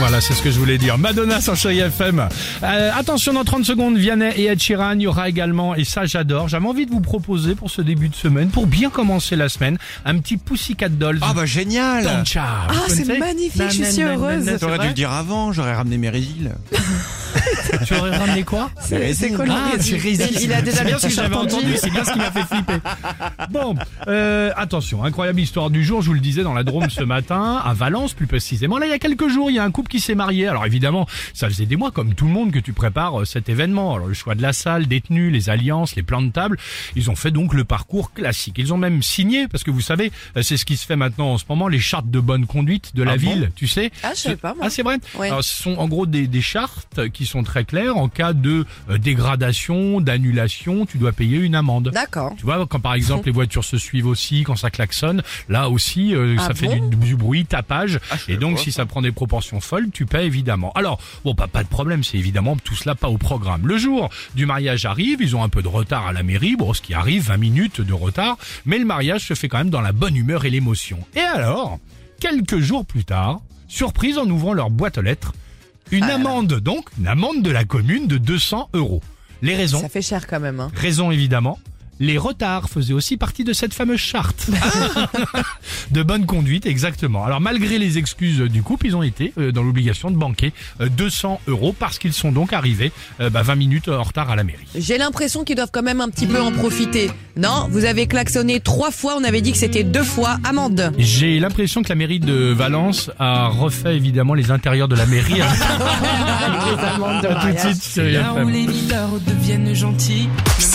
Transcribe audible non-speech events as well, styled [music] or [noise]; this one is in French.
Voilà, c'est ce que je voulais dire. Madonna sur Chérie FM. Euh, attention, dans 30 secondes, Vianney et Ed Sheeran, il y aura également, et ça j'adore, j'avais envie de vous proposer pour ce début de semaine, pour bien commencer la semaine, un petit Pussycat Dolls. Ah bah génial Don't Cha. Vous Ah, c'est magnifique, je suis si Nanana, heureuse. T'aurais dû le dire avant, j'aurais ramené mes [laughs] résiles. Tu aurais ramené quoi [laughs] C'est c'est quoi Ah, Résil. Il a déjà bien ce que j'avais entendu, c'est bien ce qui m'a fait flipper. Bon, euh, attention, incroyable histoire du jour, je vous le disais dans la Drôme ce matin, à Valence plus précisément. Là, il y a quelques jours, il y a un couple qui s'est marié. Alors évidemment, ça faisait des mois, comme tout le monde, que tu prépares euh, cet événement. Alors le choix de la salle, des tenues, les alliances, les plans de table, ils ont fait donc le parcours classique. Ils ont même signé, parce que vous savez, euh, c'est ce qui se fait maintenant en ce moment, les chartes de bonne conduite de la Ah bon ville, tu sais. Ah, je savais pas, moi. Ah, c'est vrai Oui. Alors, ce sont en gros des, des chartes qui sont très claires. En cas de euh, dégradation, d'annulation, tu dois payer une amende. D'accord. Tu vois, quand par exemple les voitures se suivent aussi, quand ça klaxonne, là aussi, euh, Ah ça fait bon du, du bruit, tapage. Ah, et donc, si ça prend des proportions folles, tu paies évidemment. Alors, bon, pas, pas de problème, c'est évidemment tout cela pas au programme. Le jour du mariage arrive, ils ont un peu de retard à la mairie, bon, ce qui arrive, 20 minutes de retard, mais le mariage se fait quand même dans la bonne humeur et l'émotion. Et alors, quelques jours plus tard, surprise en ouvrant leur boîte aux lettres, une amende donc, une amende de la commune de 200 euros. Les raisons Ça fait cher quand même. Hein. Raison évidemment. Les retards faisaient aussi partie de cette fameuse charte. [laughs] de bonne conduite, exactement. Alors malgré les excuses du couple, ils ont été euh, dans l'obligation de banquer euh, 200 euros parce qu'ils sont donc arrivés euh, bah, 20 minutes en retard à la mairie. J'ai l'impression qu'ils doivent quand même un petit peu en profiter. Non, vous avez klaxonné trois fois, on avait dit que c'était deux fois amende. J'ai l'impression que la mairie de Valence a refait évidemment les intérieurs de la mairie. À [laughs] tout de suite, Chérie Là où les leaders deviennent gentils.